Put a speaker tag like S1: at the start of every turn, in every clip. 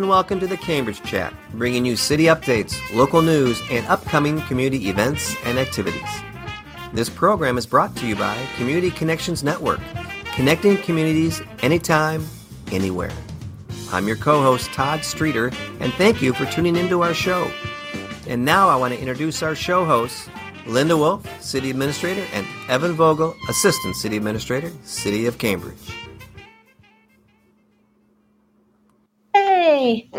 S1: and welcome to the Cambridge Chat, bringing you city updates, local news, and upcoming community events and activities. This program is brought to you by Community Connections Network, connecting communities anytime, anywhere. I'm your co host, Todd Streeter, and thank you for tuning into our show. And now I want to introduce our show hosts, Linda Wolf, City Administrator, and Evan Vogel, Assistant City Administrator, City of Cambridge.
S2: Hey!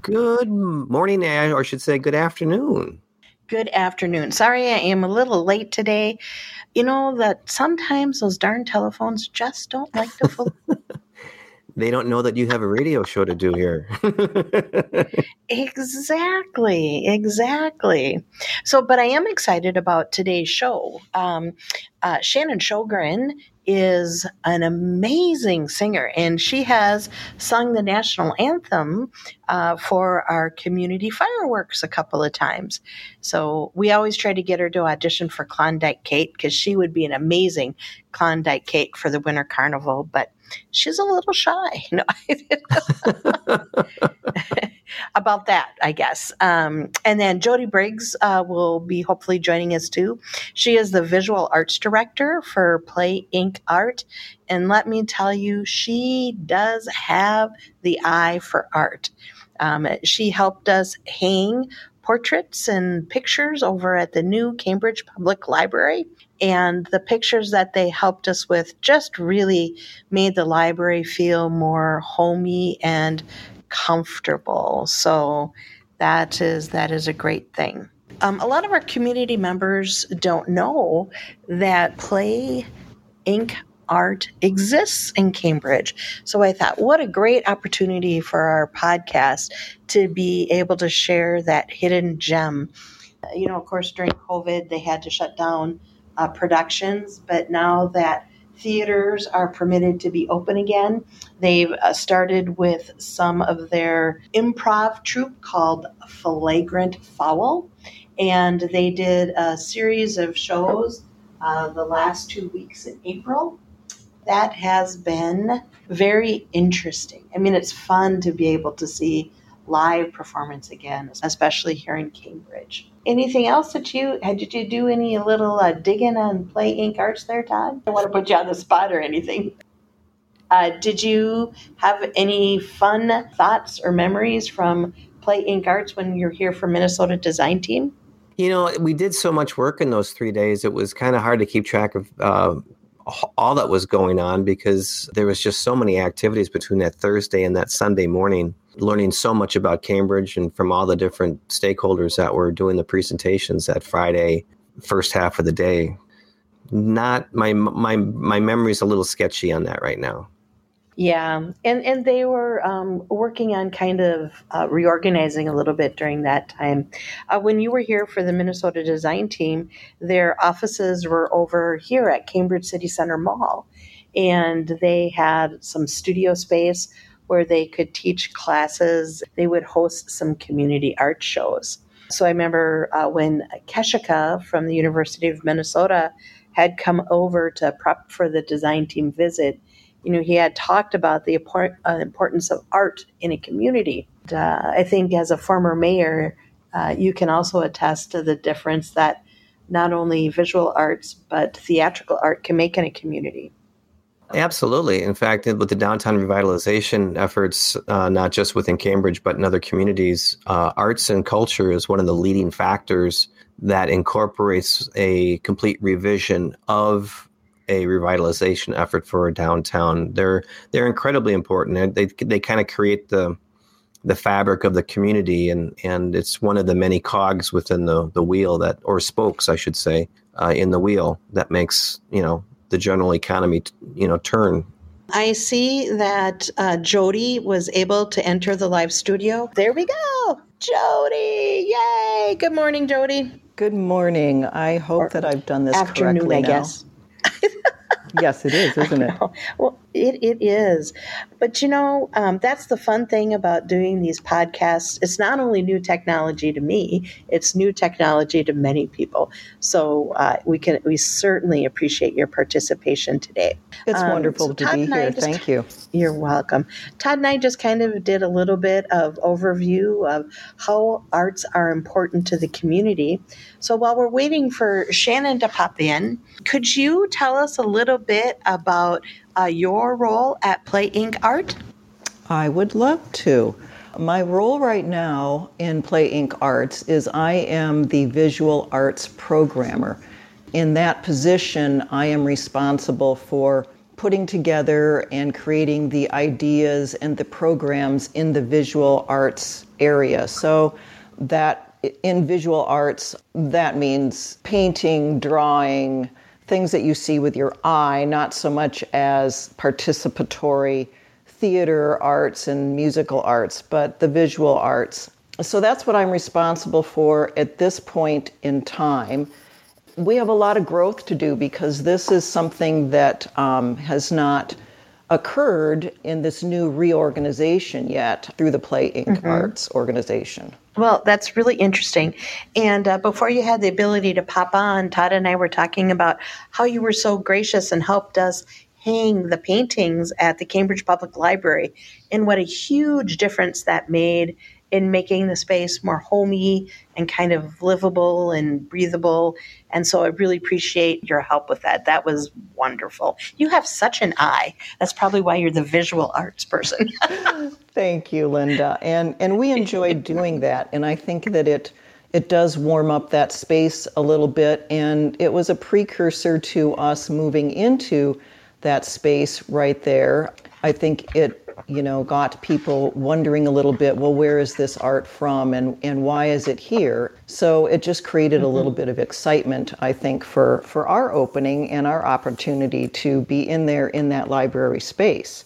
S1: Good morning, or I should say good afternoon.
S2: Good afternoon. Sorry I am a little late today. You know that sometimes those darn telephones just don't like to full.
S1: they don't know that you have a radio show to do here.
S2: exactly, exactly. So, but I am excited about today's show. Um, uh, Shannon Shogren is an amazing singer, and she has sung the national anthem uh, for our community fireworks a couple of times. So we always try to get her to audition for Klondike Kate because she would be an amazing Klondike Kate for the Winter Carnival, but she's a little shy. No, about that, I guess. Um, and then Jody Briggs uh, will be hopefully joining us too. She is the visual arts director for Play Inc. Art. And let me tell you, she does have the eye for art. Um, she helped us hang portraits and pictures over at the new Cambridge Public Library. And the pictures that they helped us with just really made the library feel more homey and comfortable. So that is that is a great thing. Um, a lot of our community members don't know that Play Inc. art exists in Cambridge. So I thought, what a great opportunity for our podcast to be able to share that hidden gem. You know, of course, during COVID, they had to shut down uh, productions, but now that theaters are permitted to be open again. They've uh, started with some of their improv troupe called Flagrant Foul, and they did a series of shows uh, the last two weeks in April. That has been very interesting. I mean, it's fun to be able to see live performance again, especially here in Cambridge. Anything else that you had? Did you do any little uh, digging on Play Inc. Arts there, Todd? I don't want to put you on the spot or anything. Uh, did you have any fun thoughts or memories from Play Inc. Arts when you're here for Minnesota Design Team?
S1: You know, we did so much work in those three days. It was kind of hard to keep track of uh, all that was going on because there was just so many activities between that Thursday and that Sunday morning learning so much about Cambridge and from all the different stakeholders that were doing the presentations that Friday first half of the day. Not my my my memory's a little sketchy on that right now.
S2: Yeah, and and they were um, working on kind of uh, reorganizing a little bit during that time. Uh, when you were here for the Minnesota Design Team, their offices were over here at Cambridge City Center Mall, and they had some studio space where they could teach classes. They would host some community art shows. So I remember uh, when Keshika from the University of Minnesota had come over to prep for the design team visit. You know, he had talked about the uh, importance of art in a community. Uh, I think as a former mayor, uh, you can also attest to the difference that not only visual arts but theatrical art can make in a community.
S1: Absolutely. In fact, with the downtown revitalization efforts, uh, not just within Cambridge, but in other communities, uh, arts and culture is one of the leading factors that incorporates a complete revision of a revitalization effort for a downtown. They're they're incredibly important. They they kind of create the the fabric of the community, and and it's one of the many cogs within the the wheel that, or spokes, I should say, uh, in the wheel that makes you know the general economy, you know, turn.
S2: I see that uh, Jody was able to enter the live studio. There we go, Jody! Yay! Good morning, Jody.
S3: Good morning. I hope or that I've done this
S2: afternoon,
S3: correctly
S2: I
S3: now.
S2: guess.
S3: yes, it is, isn't it?
S2: Well, it, it is. But you know, um, that's the fun thing about doing these podcasts. It's not only new technology to me; it's new technology to many people. So uh, we can we certainly appreciate your participation today.
S3: It's um, wonderful so to Todd be here. Just, Thank you.
S2: You're welcome. Todd and I just kind of did a little bit of overview of how arts are important to the community. So while we're waiting for Shannon to pop in, could you tell us a little bit about uh, your role at Play Inc. Art?
S3: I would love to. My role right now in Play Inc. Arts is I am the visual arts programmer. In that position, I am responsible for putting together and creating the ideas and the programs in the visual arts area. So that in visual arts, that means painting, drawing, things that you see with your eye, not so much as participatory theater arts and musical arts, but the visual arts. So that's what I'm responsible for at this point in time. We have a lot of growth to do because this is something that um, has not occurred in this new reorganization yet through the Play Inc. Mm-hmm. Arts organization.
S2: Well, that's really interesting. And uh, before you had the ability to pop on, Todd and I were talking about how you were so gracious and helped us hang the paintings at the Cambridge Public Library, and what a huge difference that made in making the space more homey and kind of livable and breathable. And so I really appreciate your help with that. That was wonderful. You have such an eye. That's probably why you're the visual arts person.
S3: Thank you, Linda. And and we enjoyed doing that. And I think that it it does warm up that space a little bit and it was a precursor to us moving into that space right there. I think it you know, got people wondering a little bit, well, where is this art from and, and why is it here? So it just created mm-hmm. a little bit of excitement, I think, for, for our opening and our opportunity to be in there in that library space.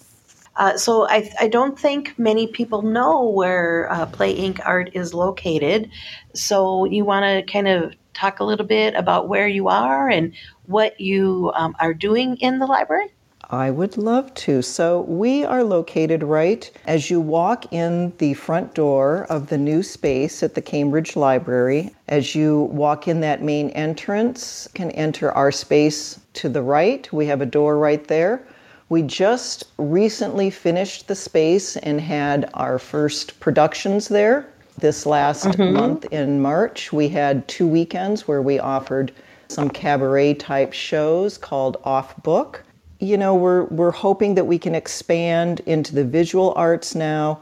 S2: Uh, so I, I, don't think many people know where uh, Play Inc. Art is located. So you want to kind of talk a little bit about where you are and what you um, are doing in the library?
S3: I would love to. So, we are located right as you walk in the front door of the new space at the Cambridge Library. As you walk in that main entrance, can enter our space to the right. We have a door right there. We just recently finished the space and had our first productions there. This last mm-hmm. month in March, we had two weekends where we offered some cabaret type shows called Off Book you know, we're, we're hoping that we can expand into the visual arts now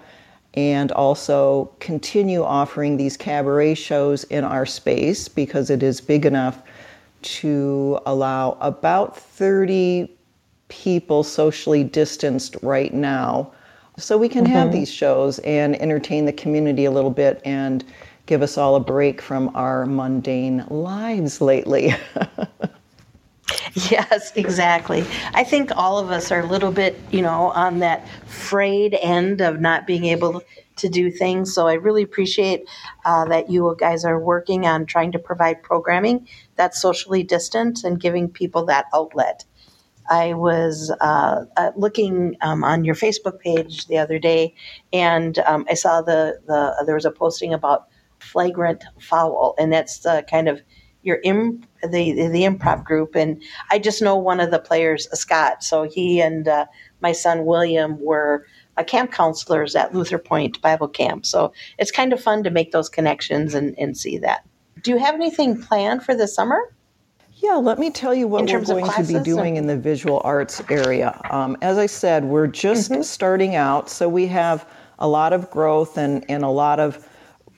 S3: and also continue offering these cabaret shows in our space because it is big enough to allow about 30 people socially distanced right now. So we can mm-hmm. have these shows and entertain the community a little bit and give us all a break from our mundane lives lately.
S2: Yes, exactly. I think all of us are a little bit, you know, on that frayed end of not being able to do things. So I really appreciate uh, that you guys are working on trying to provide programming that's socially distant and giving people that outlet. I was uh, uh, looking um, on your Facebook page the other day, and um, I saw the, the there was a posting about flagrant foul, and that's the kind of your imp, the the improv group, and I just know one of the players, Scott. So he and uh, my son William were uh, camp counselors at Luther Point Bible Camp. So it's kind of fun to make those connections and, and see that. Do you have anything planned for the summer?
S3: Yeah, let me tell you what we're going to be doing or? in the visual arts area. Um, as I said, we're just mm-hmm. starting out, so we have a lot of growth and, and a lot of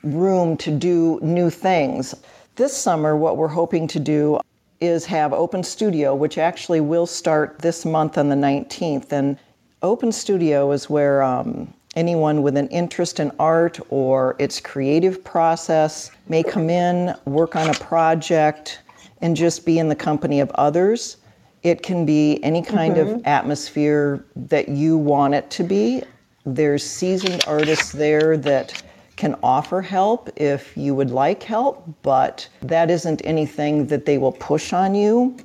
S3: room to do new things. This summer, what we're hoping to do is have Open Studio, which actually will start this month on the 19th. And Open Studio is where um, anyone with an interest in art or its creative process may come in, work on a project, and just be in the company of others. It can be any kind mm-hmm. of atmosphere that you want it to be. There's seasoned artists there that can offer help if you would like help, but that isn't anything that they will push on you.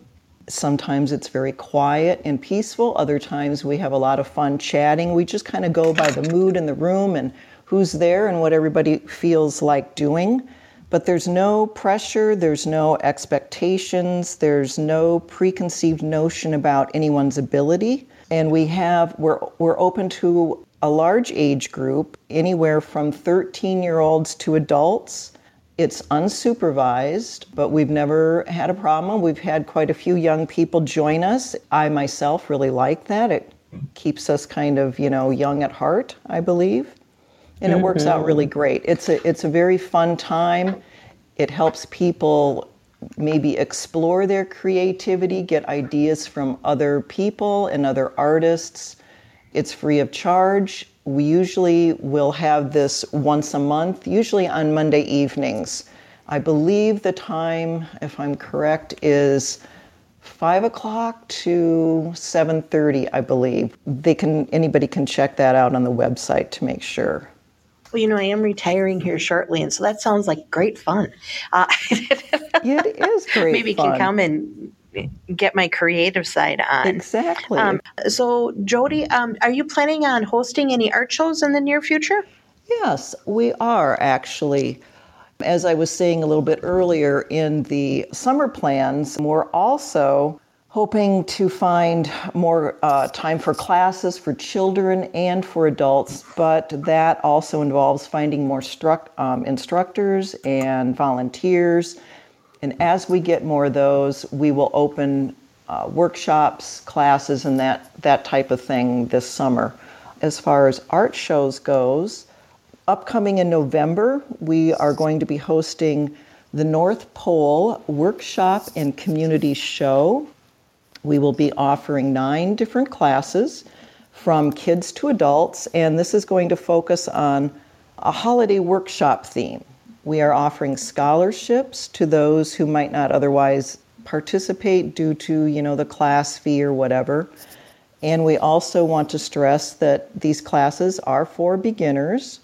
S3: Sometimes it's very quiet and peaceful. Other times we have a lot of fun chatting. We just kind of go by the mood in the room and who's there and what everybody feels like doing. But there's no pressure, there's no expectations, there's no preconceived notion about anyone's ability. And we have we're we're open to a large age group, anywhere from 13 year olds to adults. It's unsupervised, but we've never had a problem. We've had quite a few young people join us. I myself really like that. It keeps us kind of, you know, young at heart, I believe and it mm-hmm. works out really mm-hmm. great. It's a it's a very fun time. It helps people maybe explore their creativity, get ideas from other people and other artists. It's free of charge. We usually will have this once a month, usually on Monday evenings. I believe the time, if I'm correct, is five o'clock to seven thirty. I believe they can. Anybody can check that out on the website to make sure
S2: well, you know, I am retiring here shortly, and so that sounds like great fun. Uh,
S3: it is great.
S2: Maybe
S3: fun.
S2: can come and get my creative side on.
S3: Exactly.
S2: Um, so, Jody, um, are you planning on hosting any art shows in the near future?
S3: Yes, we are actually. As I was saying a little bit earlier, in the summer plans, we're also hoping to find more uh, time for classes for children and for adults, but that also involves finding more struct, um, instructors and volunteers. And as we get more of those, we will open uh, workshops, classes, and that, that type of thing this summer. As far as art shows goes, upcoming in November, we are going to be hosting the North Pole Workshop and Community Show we will be offering nine different classes from kids to adults, and this is going to focus on a holiday workshop theme. We are offering scholarships to those who might not otherwise participate due to, you know, the class fee or whatever. And we also want to stress that these classes are for beginners.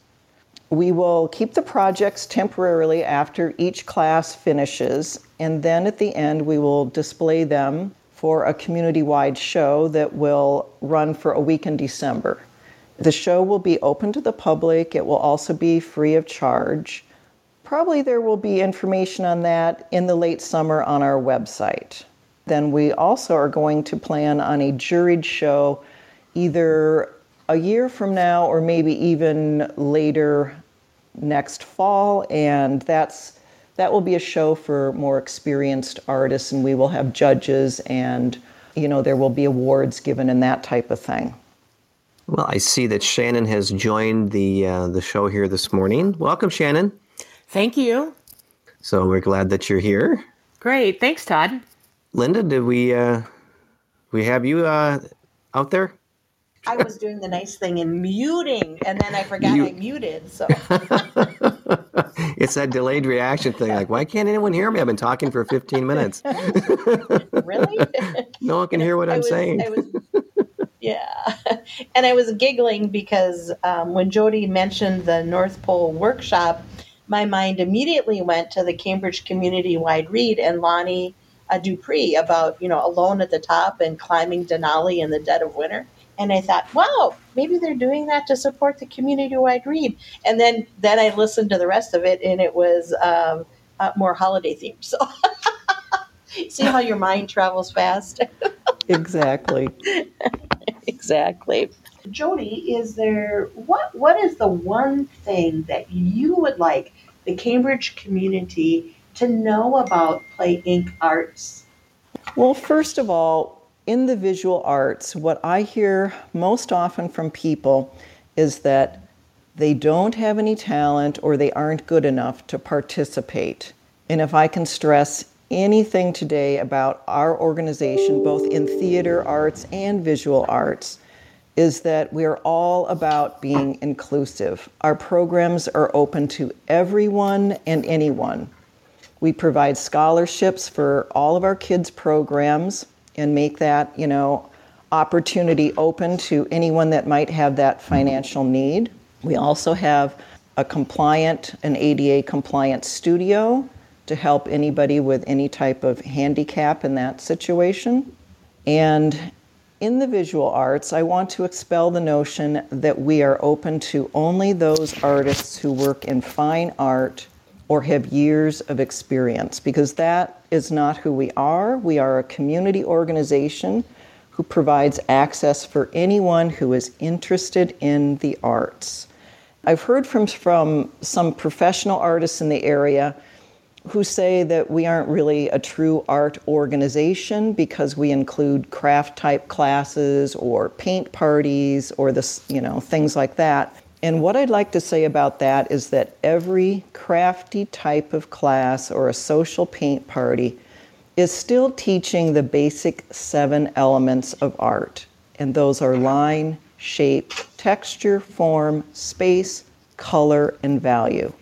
S3: We will keep the projects temporarily after each class finishes, and then at the end we will display them for a community wide show that will run for a week in December. The show will be open to the public, it will also be free of charge. Probably there will be information on that in the late summer on our website. Then we also are going to plan on a juried show either a year from now or maybe even later next fall, and that's that will be a show for more experienced artists, and we will have judges, and you know there will be awards given and that type of thing.
S1: Well, I see that Shannon has joined the uh, the show here this morning. Welcome, Shannon.
S4: Thank you.
S1: So we're glad that you're here.
S4: Great, thanks, Todd.
S1: Linda, did we uh, we have you uh, out there?
S2: I was doing the nice thing and muting, and then I forgot you... I muted. So
S1: it's that delayed reaction thing. Like, why can't anyone hear me? I've been talking for 15 minutes.
S2: really?
S1: no one can hear what I I'm was, saying. Was,
S2: yeah, and I was giggling because um, when Jody mentioned the North Pole workshop, my mind immediately went to the Cambridge Community Wide Read and Lonnie uh, Dupre about you know alone at the top and climbing Denali in the dead of winter and I thought, wow, maybe they're doing that to support the community-wide read. And then then I listened to the rest of it, and it was um, uh, more holiday themed. So see how your mind travels fast.
S3: exactly.
S2: exactly. Jody, is there what what is the one thing that you would like the Cambridge community to know about Play Inc. Arts?
S3: Well, first of all, in the visual arts, what I hear most often from people is that they don't have any talent or they aren't good enough to participate. And if I can stress anything today about our organization, both in theater arts and visual arts, is that we are all about being inclusive. Our programs are open to everyone and anyone. We provide scholarships for all of our kids' programs and make that, you know, opportunity open to anyone that might have that financial need. We also have a compliant, an ADA compliant studio to help anybody with any type of handicap in that situation. And in the visual arts, I want to expel the notion that we are open to only those artists who work in fine art or have years of experience, because that is not who we are. We are a community organization who provides access for anyone who is interested in the arts. I've heard from, from some professional artists in the area who say that we aren't really a true art organization because we include craft type classes or paint parties or this, you know, things like that. And what I'd like to say about that is that every crafty type of class or a social paint party is still teaching the basic seven elements of art. And those are line, shape, texture, form, space, color, and value.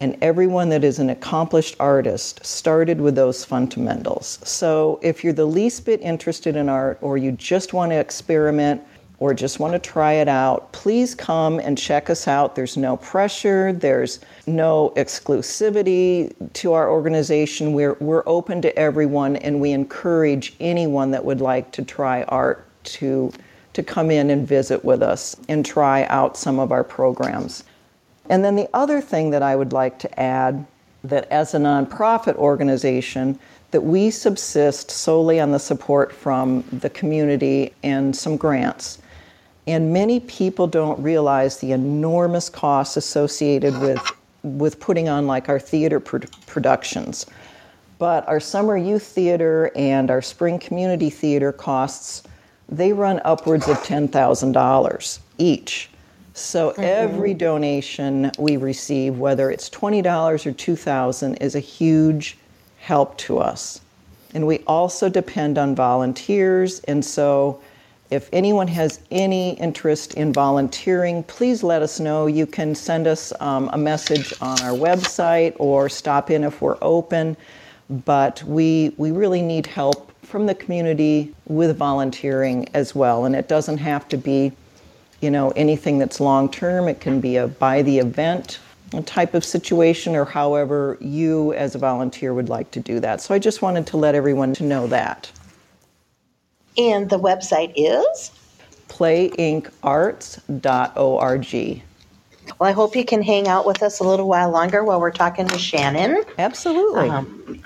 S3: And everyone that is an accomplished artist started with those fundamentals. So if you're the least bit interested in art or you just want to experiment or just want to try it out, please come and check us out. There's no pressure, there's no exclusivity to our organization. We're, we're open to everyone and we encourage anyone that would like to try art to, to come in and visit with us and try out some of our programs. And then the other thing that I would like to add that as a nonprofit organization, that we subsist solely on the support from the community and some grants. And many people don't realize the enormous costs associated with, with putting on like our theater pro- productions. But our summer youth theater and our spring community theater costs, they run upwards of $10,000 each. So mm-hmm. every donation we receive, whether it's $20 or 2000 is a huge help to us. And we also depend on volunteers. And so if anyone has any interest in volunteering, please let us know. You can send us um, a message on our website or stop in if we're open. But we, we really need help from the community with volunteering as well. And it doesn't have to be you know, anything that's long term. It can be a by the event type of situation or however you as a volunteer would like to do that. So I just wanted to let everyone to know that.
S2: And the website is
S3: playinkarts.org.
S2: Well, I hope you can hang out with us a little while longer while we're talking to Shannon.
S3: Absolutely. Um,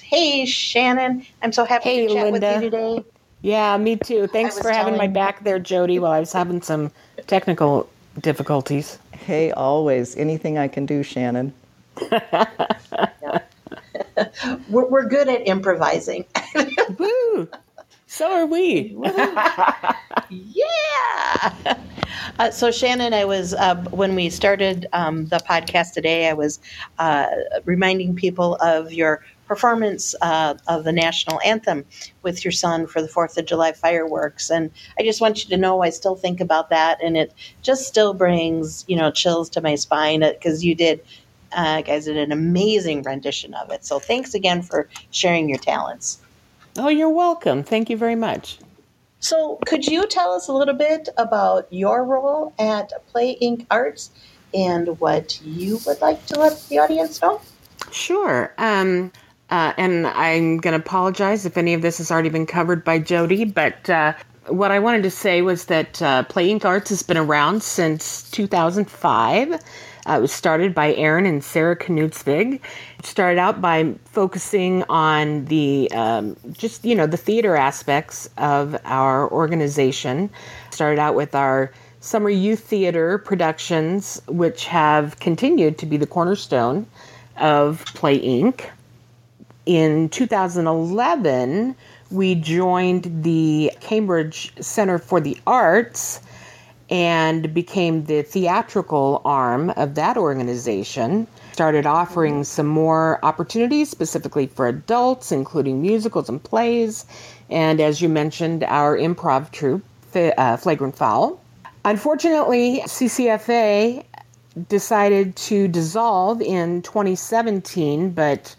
S2: hey, Shannon. I'm so happy
S4: hey,
S2: to chat
S4: Linda.
S2: with you today.
S4: Yeah, me too. Thanks for having my back there, Jody, while I was having some technical difficulties.
S3: Hey, always. Anything I can do, Shannon.
S2: we're, we're good at improvising.
S4: Woo! So are we.
S2: yeah. Uh, so Shannon, I was uh, when we started um, the podcast today, I was uh, reminding people of your performance uh, of the national anthem with your son for the Fourth of July fireworks, and I just want you to know I still think about that, and it just still brings you know chills to my spine because uh, you did. Uh, guys did an amazing rendition of it. So thanks again for sharing your talents.
S4: Oh, you're welcome. Thank you very much.
S2: So, could you tell us a little bit about your role at Play Inc. Arts and what you would like to let the audience know?
S4: Sure. Um, uh, and I'm going to apologize if any of this has already been covered by Jody, but uh, what I wanted to say was that uh, Play Inc. Arts has been around since 2005. Uh, it was started by Aaron and Sarah Knutsvig. It started out by focusing on the um, just you know the theater aspects of our organization. Started out with our summer youth theater productions, which have continued to be the cornerstone of Play Inc in 2011, we joined the Cambridge Center for the Arts and became the theatrical arm of that organization. Started offering some more opportunities specifically for adults, including musicals and plays, and as you mentioned, our improv troupe, uh, Flagrant Foul. Unfortunately, CCFA decided to dissolve in 2017, but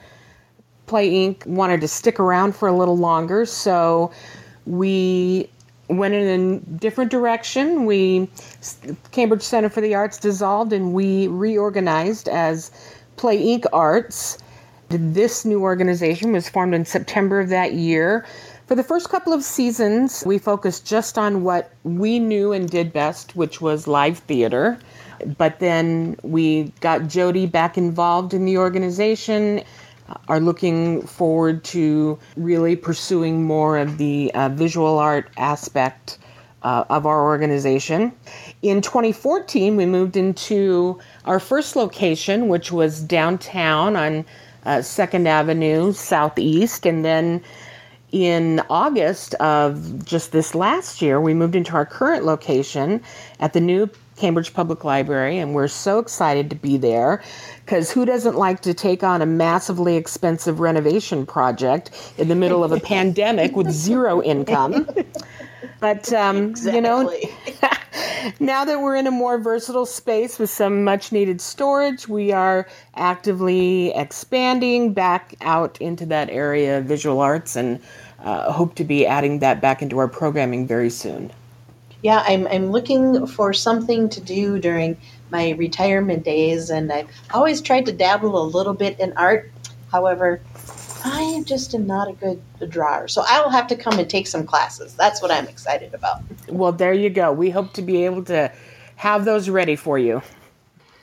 S4: Play Inc. wanted to stick around for a little longer, so we went in a different direction. We Cambridge Center for the Arts dissolved, and we reorganized as Play Inc. Arts. This new organization was formed in September of that year. For the first couple of seasons, we focused just on what we knew and did best, which was live theater. But then we got Jody back involved in the organization, are looking forward to really pursuing more of the uh, visual art aspect uh, of our organization. In 2014, we moved into our first location, which was downtown on uh, Second Avenue Southeast, and then in August of just this last year, we moved into our current location at the new Cambridge Public Library, and we're so excited to be there because who doesn't like to take on a massively expensive renovation project in the middle of a pandemic with zero income? But um, exactly. you know, now that we're in a more versatile space with some much needed storage, we are actively expanding back out into that area of visual arts and uh, hope to be adding that back into our programming very soon.
S2: Yeah, I'm, I'm looking for something to do during my retirement days, and I've always tried to dabble a little bit in art. However, I just am just not a good drawer. So I will have to come and take some classes. That's what I'm excited about.
S4: Well, there you go. We hope to be able to have those ready for you.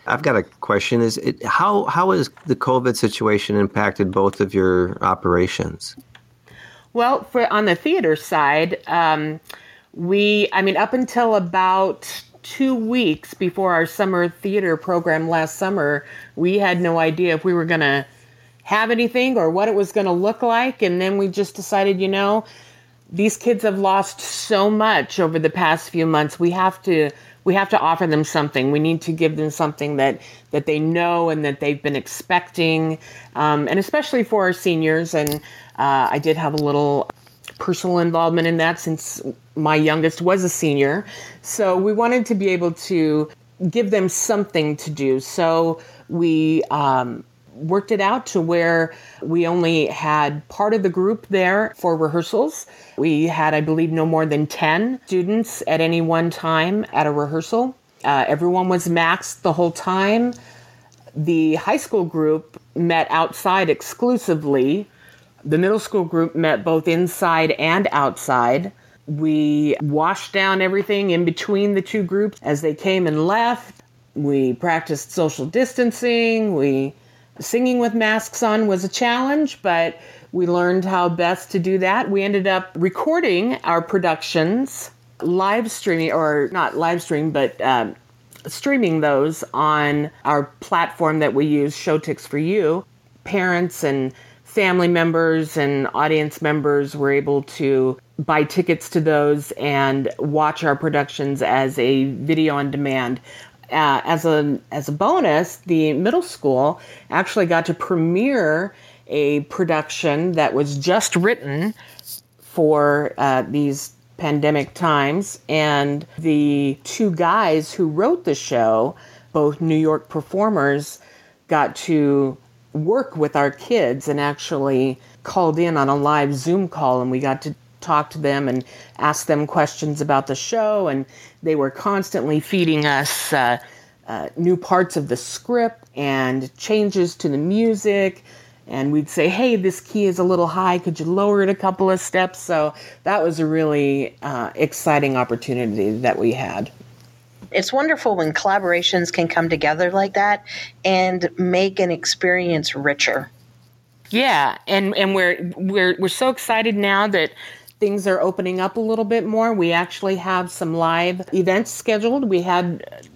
S1: I've got a question. Is it how how has the COVID situation impacted both of your operations?
S4: Well, for on the theater side, um, we I mean up until about two weeks before our summer theater program last summer, we had no idea if we were going to have anything or what it was going to look like. And then we just decided, you know, these kids have lost so much over the past few months. We have to we have to offer them something. We need to give them something that that they know and that they've been expecting, um, and especially for our seniors. And uh, I did have a little personal involvement in that since my youngest was a senior. So we wanted to be able to give them something to do. So we um, worked it out to where we only had part of the group there for rehearsals. We had, I believe, no more than 10 students at any one time at a rehearsal. Uh, everyone was maxed the whole time. The high school group met outside exclusively. The middle school group met both inside and outside. We washed down everything in between the two groups as they came and left. We practiced social distancing. We Singing with masks on was a challenge, but we learned how best to do that. We ended up recording our productions, live streaming, or not live stream, but um, streaming those on our platform that we use, ShowTix4U. Parents and family members and audience members were able to buy tickets to those and watch our productions as a video on demand. Uh, as a as a bonus, the middle school actually got to premiere a production that was just written for uh, these pandemic times, and the two guys who wrote the show, both New York performers, got to work with our kids and actually called in on a live Zoom call, and we got to talk to them and ask them questions about the show. And they were constantly feeding us uh, uh, new parts of the script and changes to the music. And we'd say, hey, this key is a little high. Could you lower it a couple of steps? So that was a really uh, exciting opportunity that we had
S2: it's wonderful when collaborations can come together like that and make an experience richer.
S4: Yeah, and and we're we're we're so excited now that things are opening up a little bit more. We actually have some live events scheduled. We had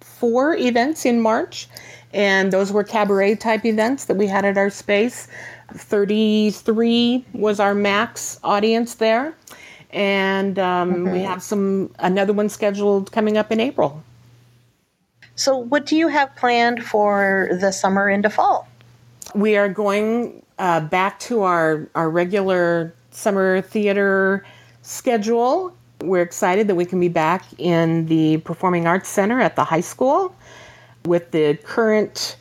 S4: four events in March, and those were cabaret type events that we had at our space. 33 was our max audience there and um, mm-hmm. we have some another one scheduled coming up in April.
S2: So, what do you have planned for the summer into fall?
S4: We are going uh, back to our our regular summer theater schedule. We're excited that we can be back in the Performing Arts Center at the high school with the current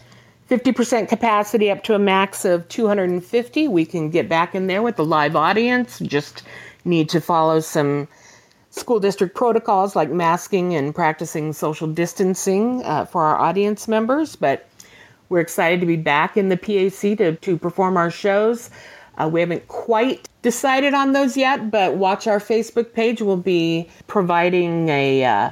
S4: 50% capacity up to a max of 250. We can get back in there with the live audience. Just need to follow some school district protocols like masking and practicing social distancing uh, for our audience members. But We're excited to be back in the PAC to, to perform our shows. Uh, we haven't quite decided on those yet, but watch our Facebook page. We'll be providing a, uh,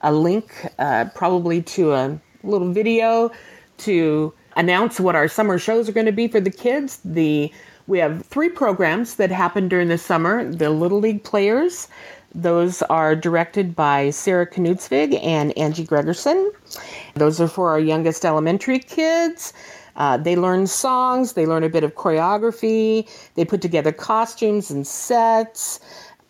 S4: a link, uh, probably to a little video to announce what our summer shows are going to be for the kids. The we have three programs that happen during the summer. The Little League Players, those are directed by Sarah Knutsvig and Angie Gregerson. Those are for our youngest elementary kids. Uh, they learn songs, they learn a bit of choreography, they put together costumes and sets,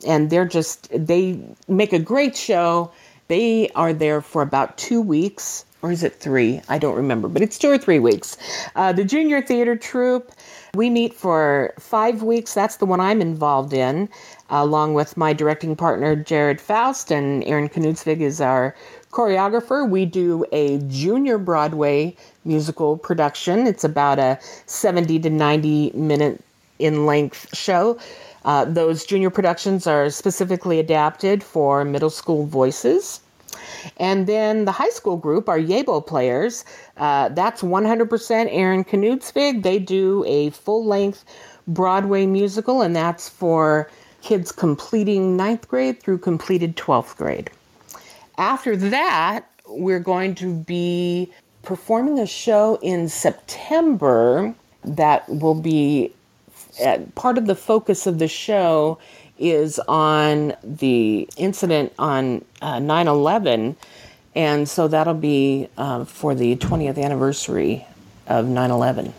S4: and they're just, they make a great show. They are there for about two weeks, or is it three? I don't remember, but it's two or three weeks. Uh, the junior theater troupe, we meet for five weeks. That's the one I'm involved in, along with my directing partner, Jared Faust, and Aaron Knutsvig is our choreographer. We do a junior Broadway musical production. It's about a 70 to 90 minute in length show. Uh, those junior productions are specifically adapted for middle school voices. And then the high school group, our Yebo players, uh, that's 100% Aaron Knutsvig. They do a full length Broadway musical, and that's for kids completing ninth grade through completed 12th grade. After that, we're going to be performing a show in September that will be uh, part of the focus of the show is on the incident on uh, 9 11. And so that'll be uh, for the 20th anniversary of 9 11.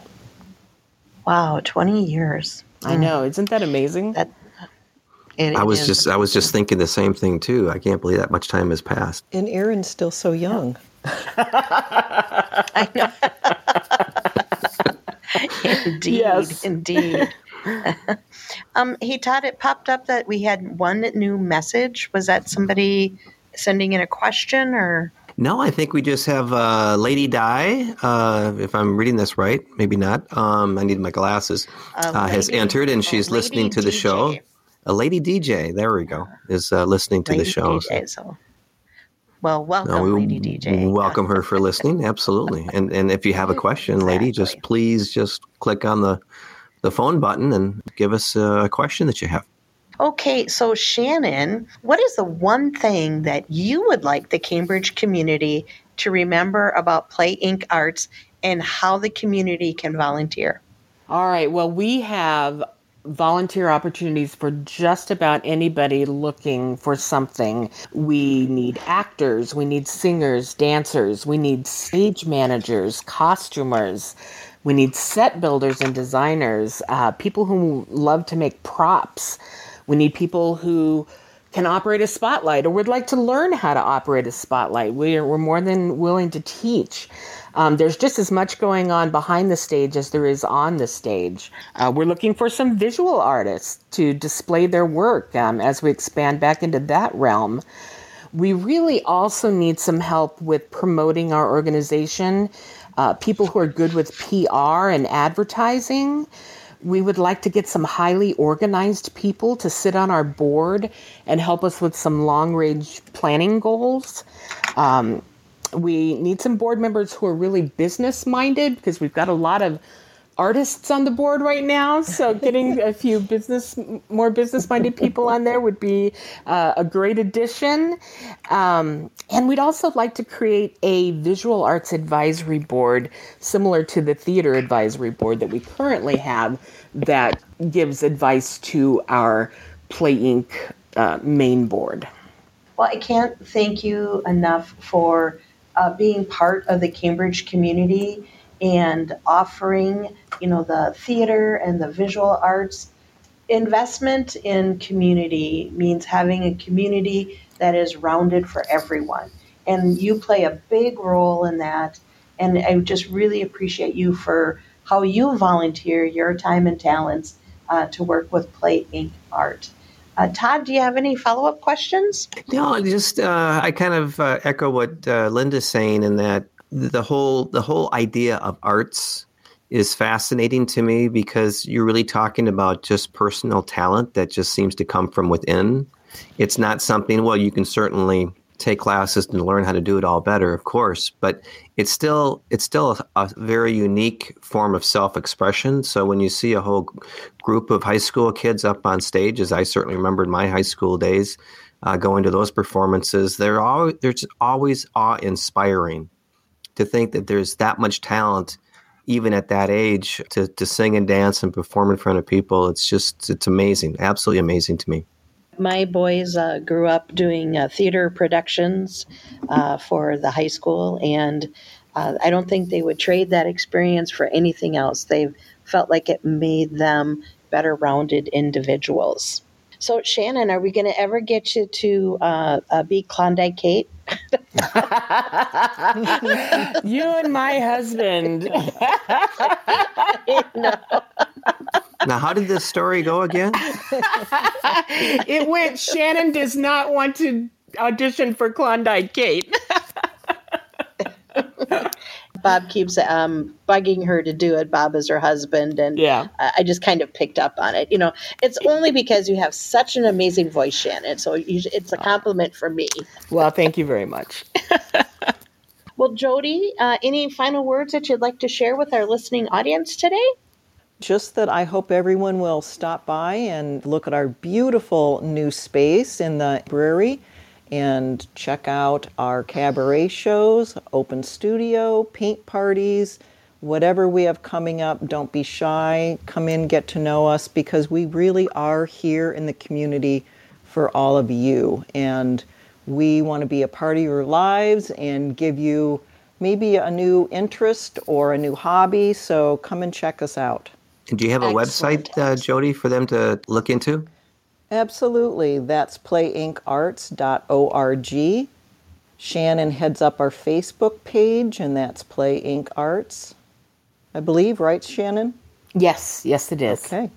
S2: Wow, 20 years.
S4: I know. Isn't that amazing?
S2: That
S1: it I was is. just I was just thinking the same thing too. I can't believe that much time has passed.
S3: And Aaron's still so young.
S2: I know. indeed, yes. indeed. um, hey Todd, it popped up that we had one new message. Was that somebody sending in a question or?
S1: No, I think we just have uh, Lady Di. Uh, if I'm reading this right, maybe not. Um, I need my glasses. Uh, has entered and she's listening to the DJ. show a lady DJ. There we go. Is uh, listening to lady the show. DJ, so.
S2: Well, welcome, no, we lady DJ.
S1: Welcome her for listening. Absolutely. And and if you have a question, exactly. lady, just please just click on the the phone button and give us a question that you have.
S2: Okay, so Shannon, what is the one thing that you would like the Cambridge community to remember about Play Inc. Arts and how the community can volunteer?
S4: All right, well, we have volunteer opportunities for just about anybody looking for something. We need actors, we need singers, dancers, we need stage managers, costumers. We need set builders and designers, uh, people who love to make props. We need people who can operate a spotlight or would like to learn how to operate a spotlight. We're, we're more than willing to teach. Um, there's just as much going on behind the stage as there is on the stage. Uh, we're looking for some visual artists to display their work um, as we expand back into that realm. We really also need some help with promoting our organization, uh, people who are good with PR and advertising. We would like to get some highly organized people to sit on our board and help us with some long range planning goals. Um, we need some board members who are really business minded because we've got a lot of artists on the board right now. So getting a few business, more business minded people on there would be uh, a great addition. Um, and we'd also like to create a visual arts advisory board similar to the theater advisory board that we currently have that gives advice to our Play Inc. Uh, main board.
S2: Well, I can't thank you enough for uh, being part of the Cambridge community and offering, you know, the theater and the visual arts. Investment in community means having a community that is rounded for everyone. And you play a big role in that. And I just really appreciate you for how you volunteer your time and talents uh, to work with Play Inc. Art. Uh, Todd, do you have any follow up questions?
S1: No, just uh, I kind of uh, echo what uh, Linda's saying in that the whole the whole idea of arts is fascinating to me because you're really talking about just personal talent that just seems to come from within. It's not something. Well, you can certainly take classes and learn how to do it all better, of course. But it's still it's still a, a very unique form of self-expression. So when you see a whole group of high school kids up on stage, as I certainly remember in my high school days, uh, going to those performances, they're always they're always awe-inspiring to think that there's that much talent even at that age to, to sing and dance and perform in front of people it's just it's amazing absolutely amazing to me
S2: my boys uh, grew up doing uh, theater productions uh, for the high school, and uh, I don't think they would trade that experience for anything else. They felt like it made them better rounded individuals. So, Shannon, are we going to ever get you to uh, uh, be Klondike Kate?
S4: you and my husband.
S1: no. Now, how did this story go again?
S4: it went Shannon does not want to audition for Klondike Kate.
S2: Bob keeps um, bugging her to do it. Bob is her husband, and
S4: yeah,
S2: I just kind of picked up on it. You know, it's only because you have such an amazing voice, Shannon. So you, it's a compliment for me.
S4: Well, thank you very much.
S2: well, Jody, uh, any final words that you'd like to share with our listening audience today?
S3: Just that I hope everyone will stop by and look at our beautiful new space in the library and check out our cabaret shows, open studio, paint parties, whatever we have coming up. Don't be shy. Come in, get to know us because we really are here in the community for all of you. And we want to be a part of your lives and give you maybe a new interest or a new hobby. So come and check us out.
S1: Do you have a Excellent. website, uh, Jody, for them to look into?
S3: Absolutely. That's playinkarts.org. Shannon heads up our Facebook page, and that's Play Inc. Arts. I believe, right, Shannon?
S4: Yes, yes, it is.
S3: Okay.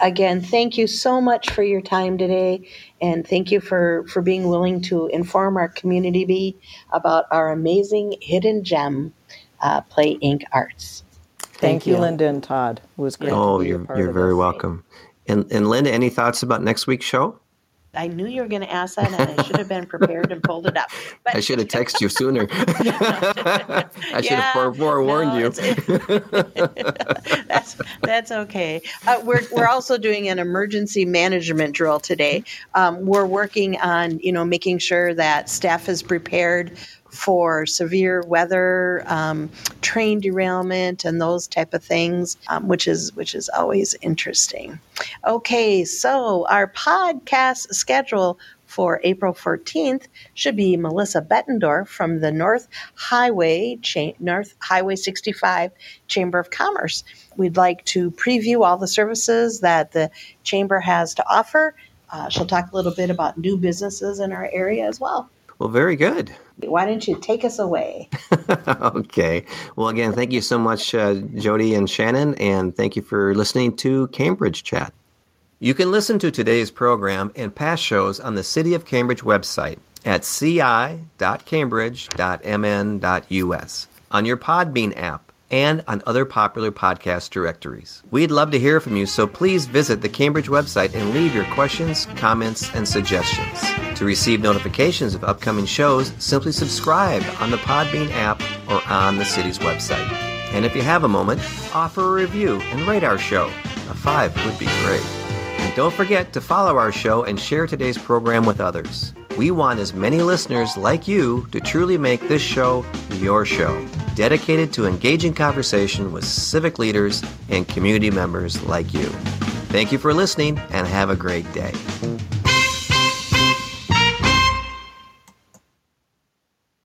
S2: Again, thank you so much for your time today, and thank you for, for being willing to inform our community about our amazing hidden gem, uh, Play Inc. Arts.
S3: Thank, you, Linda and Todd. It was great.
S1: Oh, you're you're very welcome. And and Linda, any thoughts about next week's show?
S2: I knew you were going to ask that, and I should have been prepared and pulled it up.
S1: But I should have texted you sooner. I should yeah, have forewarned no,
S2: you. that's that's okay. Uh, we're we're also doing an emergency management drill today. Um, we're working on you know making sure that staff is prepared for severe weather, um, train derailment, and those type of things, um, which is which is always interesting. Okay, so our podcast schedule for April 14th should be Melissa Bettendorf from the North Highway Cha- North Highway 65 Chamber of Commerce. We'd like to preview all the services that the chamber has to offer. Uh, she'll talk a little bit about new businesses in our area as well.
S1: Well, very good.
S2: Why don't you take us away?
S1: okay. Well, again, thank you so much, uh, Jody and Shannon, and thank you for listening to Cambridge Chat. You can listen to today's program and past shows on the City of Cambridge website at ci.cambridge.mn.us, on your Podbean app, and on other popular podcast directories. We'd love to hear from you, so please visit the Cambridge website and leave your questions, comments, and suggestions. To receive notifications of upcoming shows, simply subscribe on the Podbean app or on the city's website. And if you have a moment, offer a review and rate our show. A five would be great. And don't forget to follow our show and share today's program with others. We want as many listeners like you to truly make this show your show, dedicated to engaging conversation with civic leaders and community members like you. Thank you for listening and have a great day.